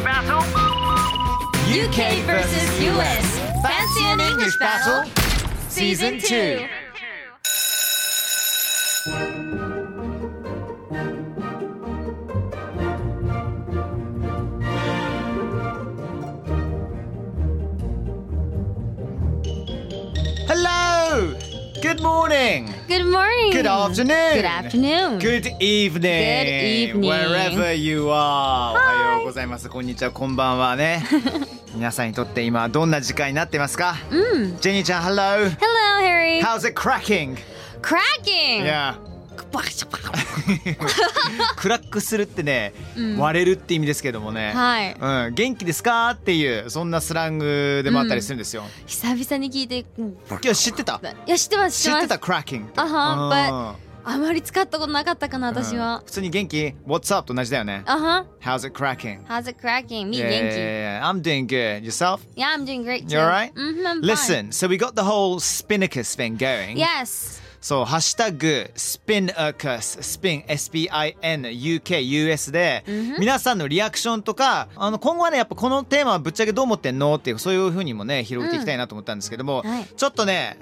English battle. UK versus US. Fancy an English battle? Season 2. Good morning Good afternoon! Good afternoon Good evening! Good evening. Wherever you are! おはようございます。こんにちは、こんばんはね。皆さんにとって今どんな時間になってますかうん。ジェニーちゃん、Hello! Hello Harry How's it cracking? Cracking Yeah. クラックするってね、割れるって意味ですけどもね、はいうん、元気ですかっていうそんなスラングでもあったりするんですよ。久々に聞いてうんいや知ってたいや知ってます知ってたクラッキング。あはうんあまり使ったことなかったかな私うんは普通に元気 ?What's up? と同じだよね。あは How's it cracking? How's it cracking? Me 元 Yeah, I'm doing good. Yourself? 気 Yeah I'm doing great too You alright? Mhm, I'm fine. Listen, so we got the whole Spinnicus thing going. Yes そう、ハッシュタグ、スピンアクス、スピン、SPIN、UK、US で、皆さんのリアクションとか、あの、今後はね、やっぱこのテーマはぶっちゃけどう思ってんの？っていう、そういうふうにもね、広げていきたいなと思ったんですけども、はい。ちょっとね、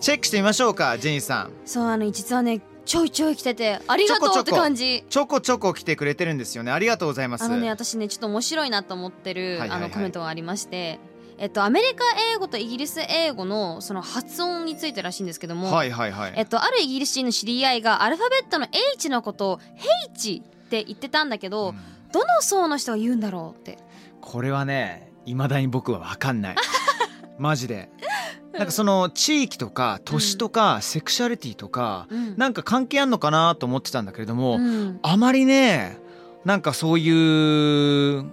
チェックしてみましょうか、ジェニーさん。そうあの実はねちょいちょい来ててありがとうって感じ。ちょこちょこ来てくれてるんですよね。ありがとうございます。あのね私ねちょっと面白いなと思ってる、はいはいはい。あのコメントがありましてえっとアメリカ英語とイギリス英語のその発音についてらしいんですけども、はいはいはい。えっとあるイギリス人の知り合いがアルファベットの H のことを H って言ってたんだけど、どの層の人が言うんだろうって。これはね未だに僕は分かんない。マジで。なんかその地域とか年とかセクシャリティとか、うん。なんか関係あんのかなと思ってたんだけれども、うん。あまりねなんかそういう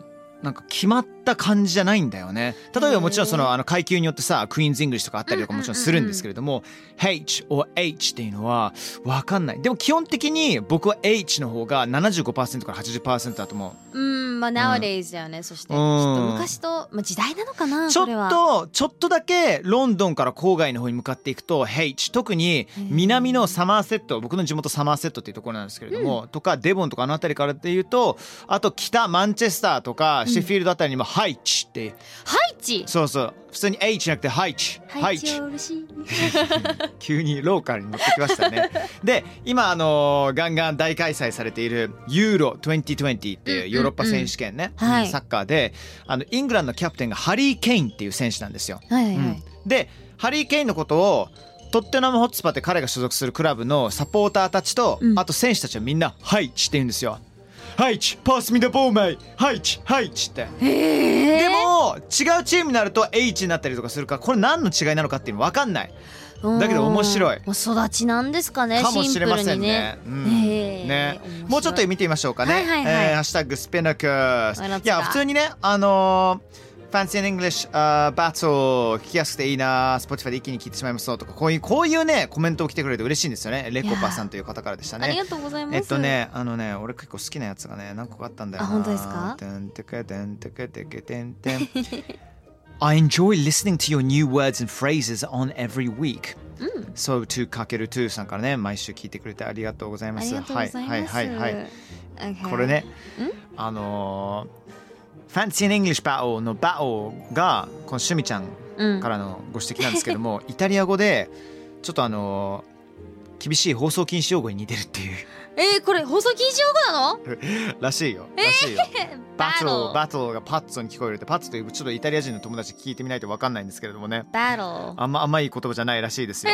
なんか決まった感じじゃないんだよね。例えばもちろんそのあの階級によってさ Queen's English とかあったりとかもちろんするんですけれども、H or H っていうのは分かんない。でも基本的に僕は H の方が75%から80%だと思う。うんまあ nowadays だよね、そして。きっうんと昔と、まあ、時代なのかなちょっとちょっとだけロンドンから郊外の方に向かっていくと H 特に南のサマーセット僕の地元サマーセットっていうところなんですけれども、とかデボンとかあの辺りからっていうとあと北マンチェスターとかシェフィールドあたりにもハイチって、ハイチそうそう普通に H じゃなくてハイチハイチ急にローカルに乗ってきましたね。で今あのーガンガン大開催されているユーロ2020っていうヨーロッパ選手権ね、うんうんはいサッカーであのイングランドのキャプテンがハリー・ケインっていう選手なんですよ。はいはい、うん。でハリー・ケインのことをトッテナム・ホッツパって彼が所属するクラブのサポーターたちと、うん。あと選手たちはみんな「ハイチ」って言うんですよ。ハイチパスミダボーマイハイチハイチってでも違うチームになると H になったりとかするからこれ何の違いなのかっていうの分かんない。だけど面白い。もう育ちなんですかねかもしれませんシンプルにね。うん。ね。もうちょっと見てみましょうかね。はいはいはい。えーハッシュタグスピナクス。はいいや普通にねあのー Fancy in English、uh, Battle 聞きやすくていいな Spotify で一気に聞いてしまいますとかこういうこういうねコメントを来てくれて嬉しいんですよね。レコパさんという方からでしたね。ありがとうございます。えっとねあのね俺結構好きなやつがね何個かあったんだよな。あ本当ですか？てんてけてんてけてけてんてん I enjoy listening to your new words and phrases on every week、So to かける2さんからね毎週聞いてくれてありがとうございます。ありがとうございますはいはいはいはい Okay これねあのー、Fancy in English Battle のバトルがこの趣味ちゃんうんからのご指摘なんですけども、イタリア語でちょっとあのー厳しい放送禁止用語に似てるっていう。えー、これ放送禁止用語なの？らしいよ。らしいよ。バトルバトルがパッツォに聞こえるってパッツォというちょっとイタリア人の友達聞いてみないと分かんないんですけれどもね。battle あんまあんまいい言葉じゃないらしいですよ、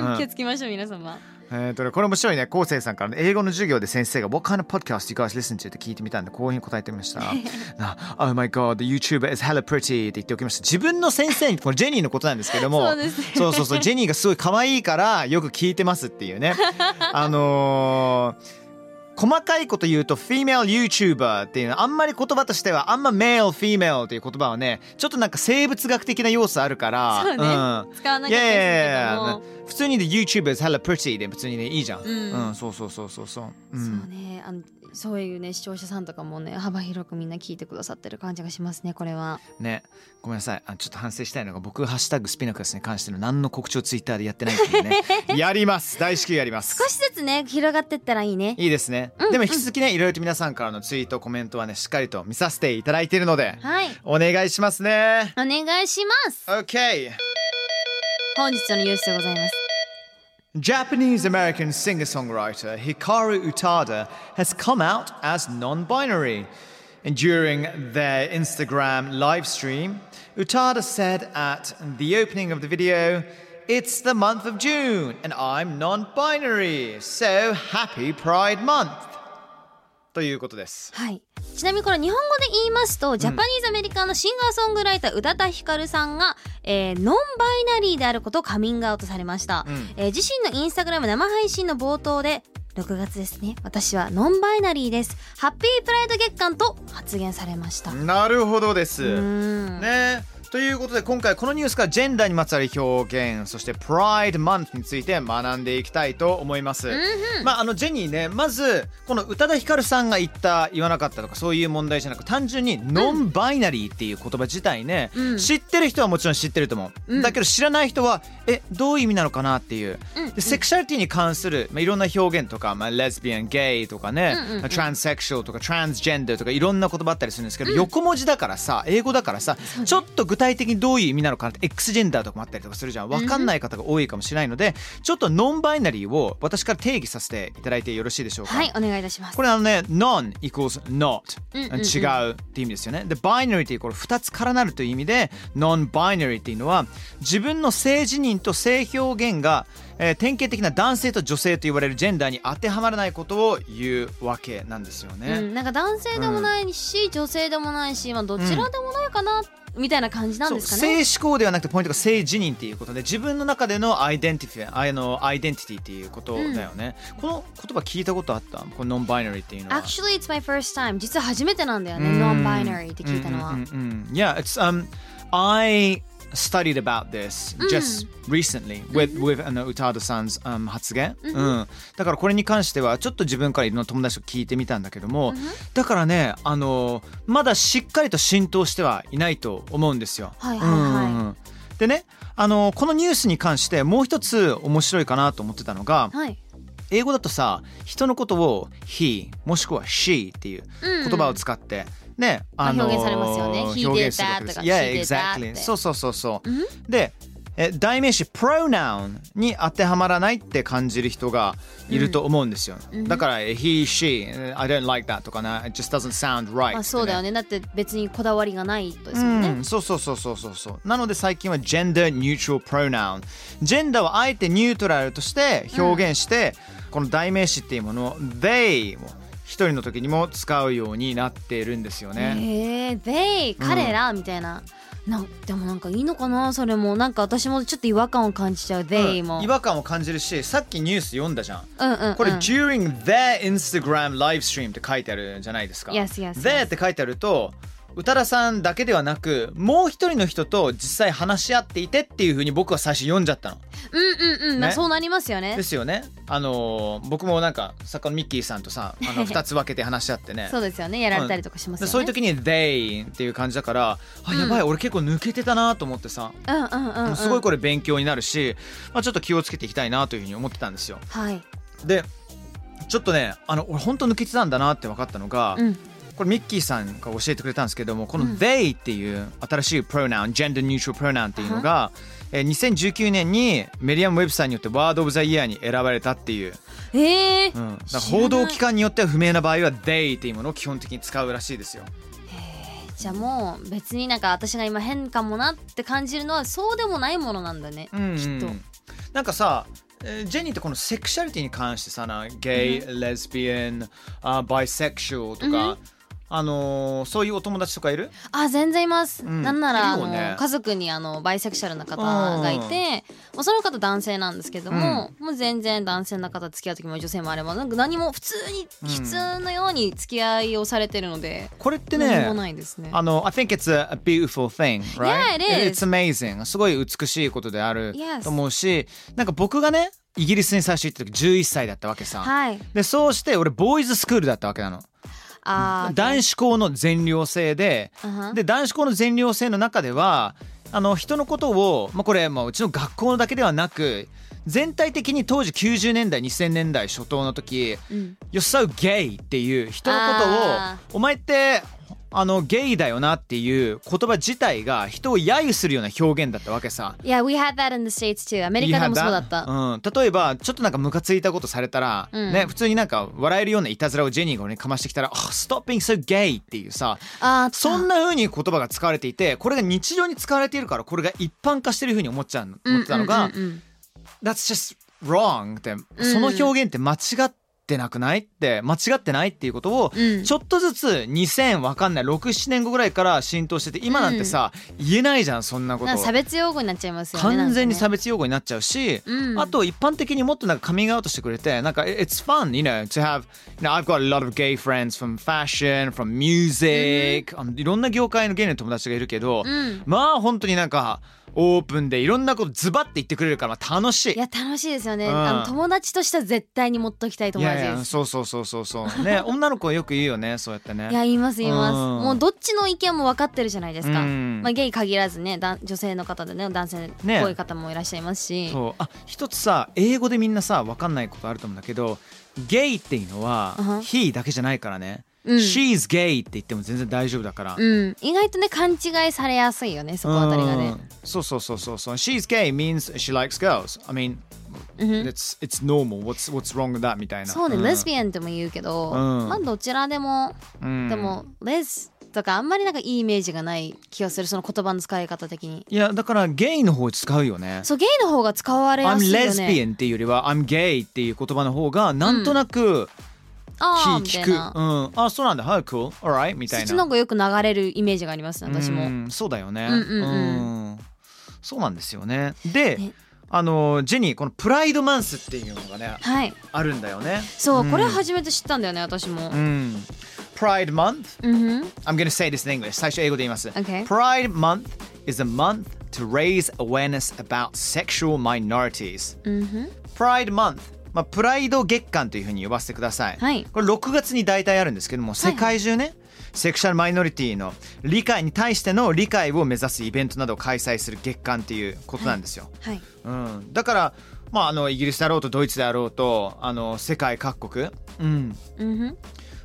うん。気をつけましょう皆様えーとねこれ面白いね。昴生さんから、ね、英語の授業で先生が What kind of podcast you guys listen to? って聞いてみたんでこういうふうに答えてみました。な Oh my god the YouTuber is hella pretty って言っておきました。自分の先生にこれジェニーのことなんですけどもそうね。そうそうそうジェニーがすごい可愛いからよく聞いてますっていうね。あのー細かいこと言うと female YouTuber っていうのはあんまり言葉としてはあんま male female っていう言葉はねちょっとなんか生物学的な要素あるからそうね。ん。使わなかったいけど。も普通にで YouTuber is hella pretty で普通にねいいじゃん、うん。うん、そうそうそうそうそう、う、そうんね。あのそういうね視聴者さんとかもね幅広くみんな聞いてくださってる感じがしますねこれは。ねごめんなさい。あちょっと反省したいのが僕ハッシュタグスピナクスに関しての何の告知をツイッターでやってないっていうね。やります。大至急やります。少しずつね広がってったらいいね。いいですね、でも引き続きねいろいろと皆さんからのツイートコメントはねしっかりと見させていただいているのではい。お願いしますね。お願いします。OK 本日のニュースでございます Japanese American singer songwriter Hikaru Utada has come out as non binary. And during their Instagram live stream, Utada said at the opening of the video, It's the month of June and I'm non binary, so happy Pride Month! ということです。はい。ちなみにこれ日本語で言いますと、ジャパニーズアメリカのシンガーソングライター宇多田ヒカルさんが、えーノンバイナリーであることをカミングアウトされました、うん。えー自身のインスタグラム生配信の冒頭で6月ですね。私はノンバイナリーです。ハッピープライド月間と発言されました。なるほどです。ねということで今回このニュースからジェンダーにまつわる表現そしてプライドマンスについて学んでいきたいと思います、まああのジェニーねまずこの宇多田ヒカルさんが言った言わなかったとかそういう問題じゃなく単純にノンバイナリーっていう言葉自体ね、うん。知ってる人はもちろん知ってると思う、うん。だけど知らない人はえどういう意味なのかなっていう、うんでセクシャリティに関する、まあ、いろんな表現とか、まあ、レズビアンゲイとかね、うんうんうん。トランスセクシャルとかトランスジェンダーとかいろんな言葉あったりするんですけど、横文字だからさ英語だからさ、ちょっと具体的にどういう意味なのかなって X ジェンダーとかもあったりとかするじゃん。分かんない方が多いかもしれないので、ちょっとノンバイナリーを私から定義させていただいてよろしいでしょうか？はいお願いいたします。これあのね non equals not、うんうんうん。違うっていう意味ですよね。で binary っていうこれ2つからなるという意味で non binary っていうのは自分の性自認と性表現が、えー典型的な男性と女性と言われるジェンダーに当てはまらないことを言うわけなんですよね、うん、なんか男性でもないし、女性でもないし、まあ、どちらでもないかな、みたいな感じなんですかね？性思考ではなくてポイントが性自認っていうことで自分の中でのアイデンティティあのアイデンティティっていうことだよね、この言葉聞いたことあった？このノンバイナリーっていうのは Actually, it's my first time. 実は初めてなんだよね、うん non-binary って聞いたのは。うんうんうんうん Yeah, it's um I studied about this just recently with with あの宇多田さん 's、um, 発言、うん、だからこれに関してはちょっと自分からいろんな友達と聞いてみたんだけども、だからねあのまだしっかりと浸透してはいないと思うんですよ。はいはいはい。うん。でねあのこのニュースに関してもう一つ面白いかなと思ってたのがはい。英語だとさ人のことを he もしくは she っていううん。言葉を使って、ね、まあ表現されますよね。けです did that とか Yeah, exactly て。そうそうそうそう、うん？でえ代名詞 pronoun に当てはまらないって感じる人がいると思うんですよ、うん。だから he, she, I don't like that とかな it just doesn't sound right まあ、そうだよね。ね。だって別にこだわりがないとですもんね。うん、そうそうそうそうそうそう。なので最近は gender neutral pronoun ジェンダーをあえてニュートラルとして表現して、この代名詞っていうものを they を一人の時にも使うようになっているんですよね、へえ、they 彼ら？みたいな。なんでもなんかいいのかな？それも。なんか私もちょっと違和感を感じちゃう。they も、うん。違和感を感じるしさっきニュース読んだじゃん。うんうんうん。これ、during their Instagram live stream って書いてあるじゃないですか。Yes, yes, their yes. って書いてあると、宇多田さんだけではなく、もう一人の人と実際話し合っていてっていうふうに僕は最初読んじゃったの。うんうんうん、まあね。そうなりますよね。ですよね。あのー僕もなんか作家のミッキーさんとさ、あの二つ分けて話し合ってね。そうですよね。やられたりとかしますよね、でそういう時に they っていう感じだから、あやばい、俺結構抜けてたなと思ってさ、うんうんうん、うん、すごいこれ勉強になるし、まあ、ちょっと気をつけていきたいなというふうに思ってたんですよ。はい。でちょっとねあの俺本当抜けてたんだなって分かったのが、うんこれミッキーさんが教えてくれたんですけどもこのうん。they っていう新しいプロナウン、ジェンダーニュートラルプロナウンっていうのが、えー2019年にメディアム・ウェブサーによってワード・オブ・ザ・イヤーに選ばれたっていう、えー。うん、報道機関によっては不明な場合は they っていうものを基本的に使うらしいですよ。じゃあもう別になんか私が今変かもなって感じるのはそうでもないものなんだね、うんきっと。なんかさえージェニーってこのセクシャリティに関してさなゲイ、レズビアンあバイセクシュアルとか、あのーそういうお友達とかいる？あ全然います、んなんなら、いるよねあの家族にあのバイセクシャルな方がいて、まあ、その方男性なんですけども、もう全然男性の方付き合う時も女性もあればなんか何も普通に普通のように付き合いをされてるので、これってね何もないですね。あの I think it's a, a beautiful thing, right? Yeah, it is. It's amazing. すごい美しいことである Yes. と思うし、なんか僕がね、イギリスに最初行った時11歳だったわけさ。はい。で、そうして俺ボーイズスクールだったわけなの。男子校の全寮制で、で男子校の全寮制の中ではあの人のことを、まあ、これ、まあ、うちの学校だけではなく全体的に当時90年代2000年代初頭の時うん「You're so gay」っていう人のことあを「お前ってあのゲイだよな」っていう言葉自体が人を揶揄するような表現だったわけさ。Yeah, we had that in the States too. アメリカでもそうだった。うん、例えばちょっとなんかムカついたことされたら、うんね普通になんか笑えるようないたずらをジェニーが俺にかましてきたら「あ Stop being so gay」っていうさあーそんな風に言葉が使われていてこれが日常に使われているからこれが一般化してる風に思っちゃうの思ってたのが、That's just wrong ってんその表現って間違ってなくない？って間違ってないっていうことをうんちょっとずつ2000わかんない67年後ぐらいから浸透してて今なんてさ言えないじゃんそんなこと差別用語になっちゃいますよね。完全に差別。別用語になっちゃうし、うんあと一般的にもっとなんかカミングアウトしてくれてなんか It's fun you know to have you know I've got a lot of gay friends from fashion from music、いろんな業界のゲイの友達がいるけど、うん。まあ本当になんかオープンでいろんなことズバって言ってくれるからまあ楽しい。いや楽しいですよね。うん。あの友達としては絶対に持っときたい友い達です。そうそうそうそうそう。ね 女の子よく言うよねそうやってね。いや言います言います、うん。もうどっちの意見も分かってるじゃないですか、うん。まあ、ゲイ限らずねだ女性の方でね男性っぽい方もいらっしゃいますし、そう。あ一つさ英語でみんなさ分かんないことあると思うんだけどゲイっていうのは、うん。he だけじゃないからね、うん。She's gay って言っても全然大丈夫だから、うん、意外とね勘違いされやすいよねそこあたりがね。うん。そうそうそうそうそう。She's gay means she likes girls. I mean うん it's, it's normal. What's, what's wrong with that? みたいな。そうね、ん。レズビアンとも言うけど、うん。まあどちらでも、うん。でもレズとかあんまりなんかいいイメージがない気がするその言葉の使い方的に。いやだからゲイの方使うよね。そうゲイの方が使われや I'm すいよね。Lesbian っていうよりは I'm gay っていう言葉の方がなんとなくああみ聞聞く、たいなうん、あそうなんだ。How cool alright みたいな。そっちの方がよく流れるイメージがありますね私も、うんそうだよね、うんうんうん。うん。そうなんですよね。で、ねあのジェニーこのプライドマンスっていうのがねはい。あるんだよね。そう、ん。これ初めて知ったんだよね私も。うん。Pride month うん I'm gonna say this in English 最初英語で言います。Okay. Pride month is a month to raise awareness about sexual minorities うん。Pride month まあ、プライド月間というふうに呼ばせてください、はい。これ6月に大体あるんですけども世界中ね、セクシャルマイノリティの理解に対しての理解を目指すイベントなどを開催する月間っていうことなんですよ、はい。うん、だから、まあ、あのイギリスであろうとドイツであろうとあの世界各国、うん、うん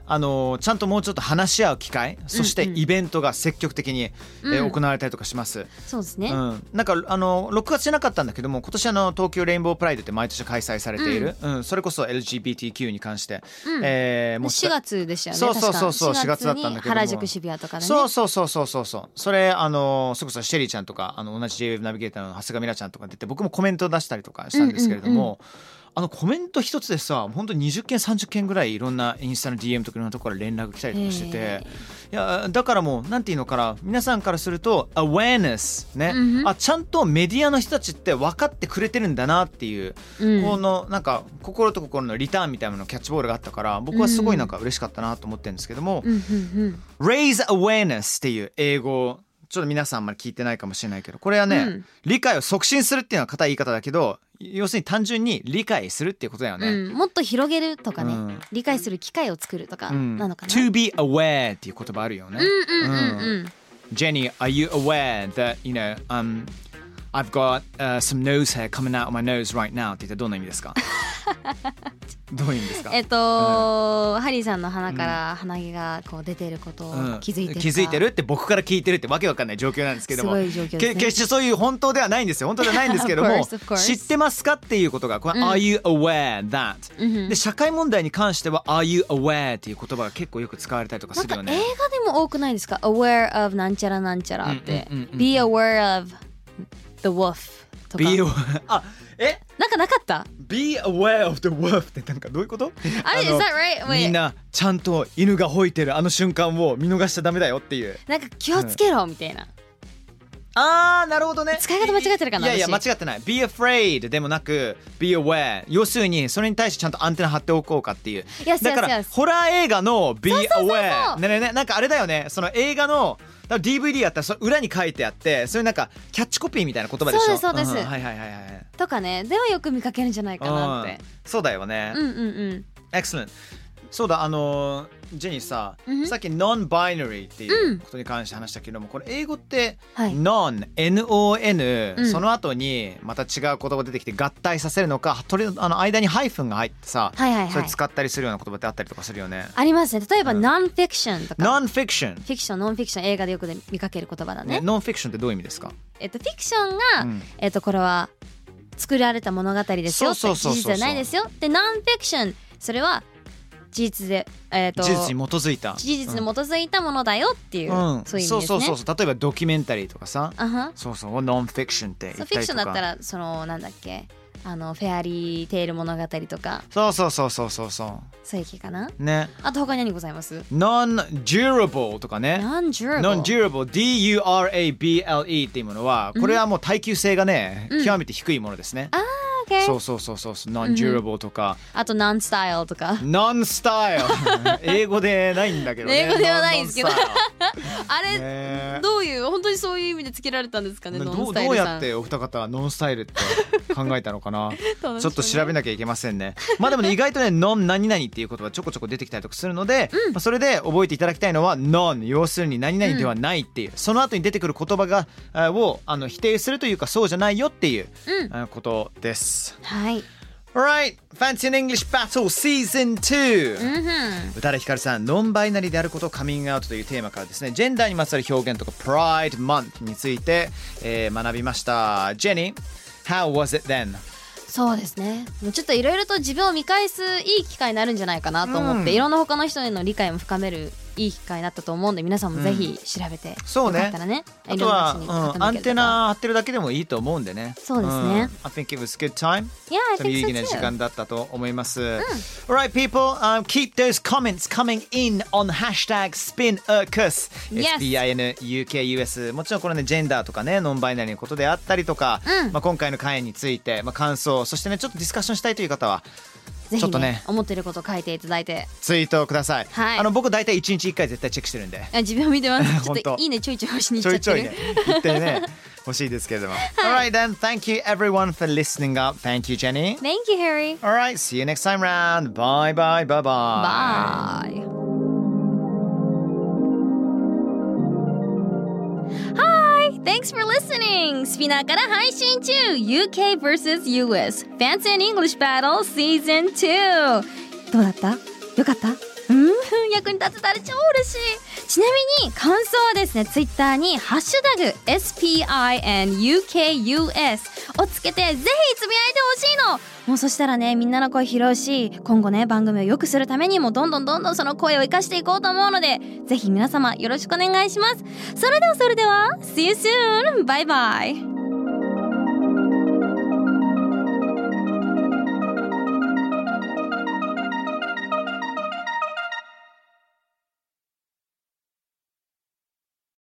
あのちゃんともうちょっと話し合う機会そしてうん。うんイベントが積極的に、えーうん。行われたりとかします、そうですね、うん、なんかあの6月じゃなかったんだけども今年あの東京レインボープライドって毎年開催されている、うん。それこそ LGBTQ に関して、うん。えーもう4月でしたよね。そうそうそうそう確か4月だったんだけども。4月に原宿渋谷とかでね。そうそうそうそうそう。そうそれあのそれこそシェリーちゃんとかあの同じ JWEB ナビゲーターの長谷川ミラちゃんとか出て僕もコメントを出したりとかしたんですけれども、あのコメント一つでさ本当に20件30件ぐらいいろんなインスタの DM とかいろんなところから連絡来たりとかしててへいやだからもうなんていうのかな皆さんからすると awareness ね、うん。うんあちゃんとメディアの人たちって分かってくれてるんだなっていう、うん。このなんか心と心のリターンみたいなののキャッチボールがあったから僕はすごいなんか嬉しかったなと思ってるんですけども、うん raise awareness っていう英語ちょっと皆さんあんまり聞いてないかもしれないけどこれはね、うん。理解を促進するっていうのは硬い言い方だけど要するに単純に理解するっていうことだよね、もっと広げるとかね、理解する機会を作るとかなのかな、うん、To be aware っていう言葉あるよねうんうんうん、うんうん、Jenny, are you aware that, you know, um I've got、uh, some nose hair coming out of my nose right now って言ったらどんな意味ですか どういう意味ですか？えっと、ハリーさんの鼻から鼻毛がこう出てることうん。を気づいてるか、気づいてるって僕から聞いてるってわけわかんない状況なんですけども。すごい状況ですね。け決してそういう本当ではないんですよ。本当ではないんですけども. 知ってますかっていうことがこれ、うん。Are you aware that、うん。で社会問題に関しては Are you aware っていう言葉が結構よく使われたりとかなんか映するよね画でも多くないですか ?aware of なんちゃらなんちゃらって、うんうんうんうん。Be aware of the wolf とか。Be aware あえ？Be aware of the wolf ってなんかどういうこと？あれ、is の that right? みんなちゃんと犬が吠えてるあの瞬間を見逃しちゃダメだよっていう。なんか気をつけろみたいな、あーなるほどね。使い方間違ってるかないやいや間私違ってない。Be afraid でもなく Be aware 要するにそれに対してちゃんとアンテナ張っておこうかっていう。Yes, だから yes, yes. ホラー映画の Be そうそうそう aware ねねねなんかあれだよね。その映画のだから DVD やったらその裏に書いてあってそれなんかキャッチコピーみたいな言葉でしょ？そうですそうです。んはいはいはいはいとかね。ではよく見かけるんじゃないかなって。うん。そうだよね、うんうんうん。Excellent そうだあのジェニーさ、うん。さっき non-binary っていううんことに関して話したけども、これ英語ってはい。non N-O-N、うん。その後にまた違う言葉が出てきて合体させるのかとりあの間にハイフンが入ってさ、はいはいはい。それ使ったりするような言葉ってあったりとかするよね。ありますね。例えば、うん。ノンフィクションとか。Non-fiction フィクションノンフィクション映画でよく見かける言葉だね。ね、Non-fiction ってどういう意味ですか、えっとフィクションが、うん。えっとこれは作られた物語ですよってそうそうそうそう事実じゃないですよ。でノンフィクションそれは事実でえっと事実に基づいた。事実に基づいたものだよっていう、うん。そういう意味ですね。そうそうそうそう。例えばドキュメンタリーとかさ。あはそうそう。そうフィクったりとか。ションだったらそのなんだっけ？あのフェアリーテール物語とか。そうそうそうそうそうそそういう気かな？うね。あと他に何ございます？Non-durable とかね。Non-durable Non-durable D-U-R-A-B-L-E っていうものはこれはもう耐久性がね、うん。極めて低いものですね、あ OK そうそうそうそう。そう Non-durable とか、あと Non-style とか。Non-style 英語でないんだけどね。英語ではないんですけど。あれ、ね。どういう本当にそういう意味でつけられたんですかねノンどうどうやってお二方はノンスタイルって考えたのかな？ちちょっと調べなきゃいけませんね。まあでもね意外とね「ノン何々」っていう言葉ちょこちょこ出てきたりとかするので、まあ、それで覚えていただきたいのは「ノン」要するに何々ではないっていう、その後に出てくる言葉があをあの否定するというかそうじゃないよっていう、ことです。はい。Alright, Fancy an English Battle Season 2! うんふん宇多田ヒカルさんノンバイナリーであることをカミングアウトというテーマからですねジェンダーにまつわる表現とか Pride Month について、えー学びました。ジェニー How was it then? そうですね。もうちょっといろいろと自分を見返すいい機会になるんじゃないかなと思って、うん。いろんな他の人への理解も深めるいい機会になったと思うんで皆さんもぜひ調べて、そうねよかったらねあとは、うん、アンテナ張ってるだけでもいいと思うんでね。そうですねん I think it was good time. いや I think 有意 so 義な時間だったと思います。Alright, people,、um, keep those comments coming in on hashtag SpinUkus. Yes. SPINUKUS。もちろんこれね、ジェンダーとかね、ノンバイナリーのことであったりとか、うんまあ、今回の回について、まあ、感想、そしてね、ちょっとディスカッションしたいという方は、ぜひねちょっとね思ってることを書いていただいてツイートください。はいあの僕大体1日1回絶対チェックしてるんで。あ自分を見てますちょっといいねちょいちょい押しにちょいちょいね言ってね欲しいですけれども Alright then thank you everyone for listening up Thank you Jenny Thank you Harry Alright see you next time round Bye bye bye bye Bye Thanks for listening! スピナーから配信中 !UK vs.US Fancy and English Battle Season 2! どうだったよかった うん役に立てたら超嬉しいちなみに感想はですね、ツイッターにハッシュタグ SPINUKUS をつけてぜひつぶやいてほしいのもうそしたらね、みんなの声拾うし、今後ね、番組を良くするためにもどんどんどんどんその声を生かしていこうと思うので、ぜひ皆様よろしくお願いします。それではそれでは、See you soon! バイバイ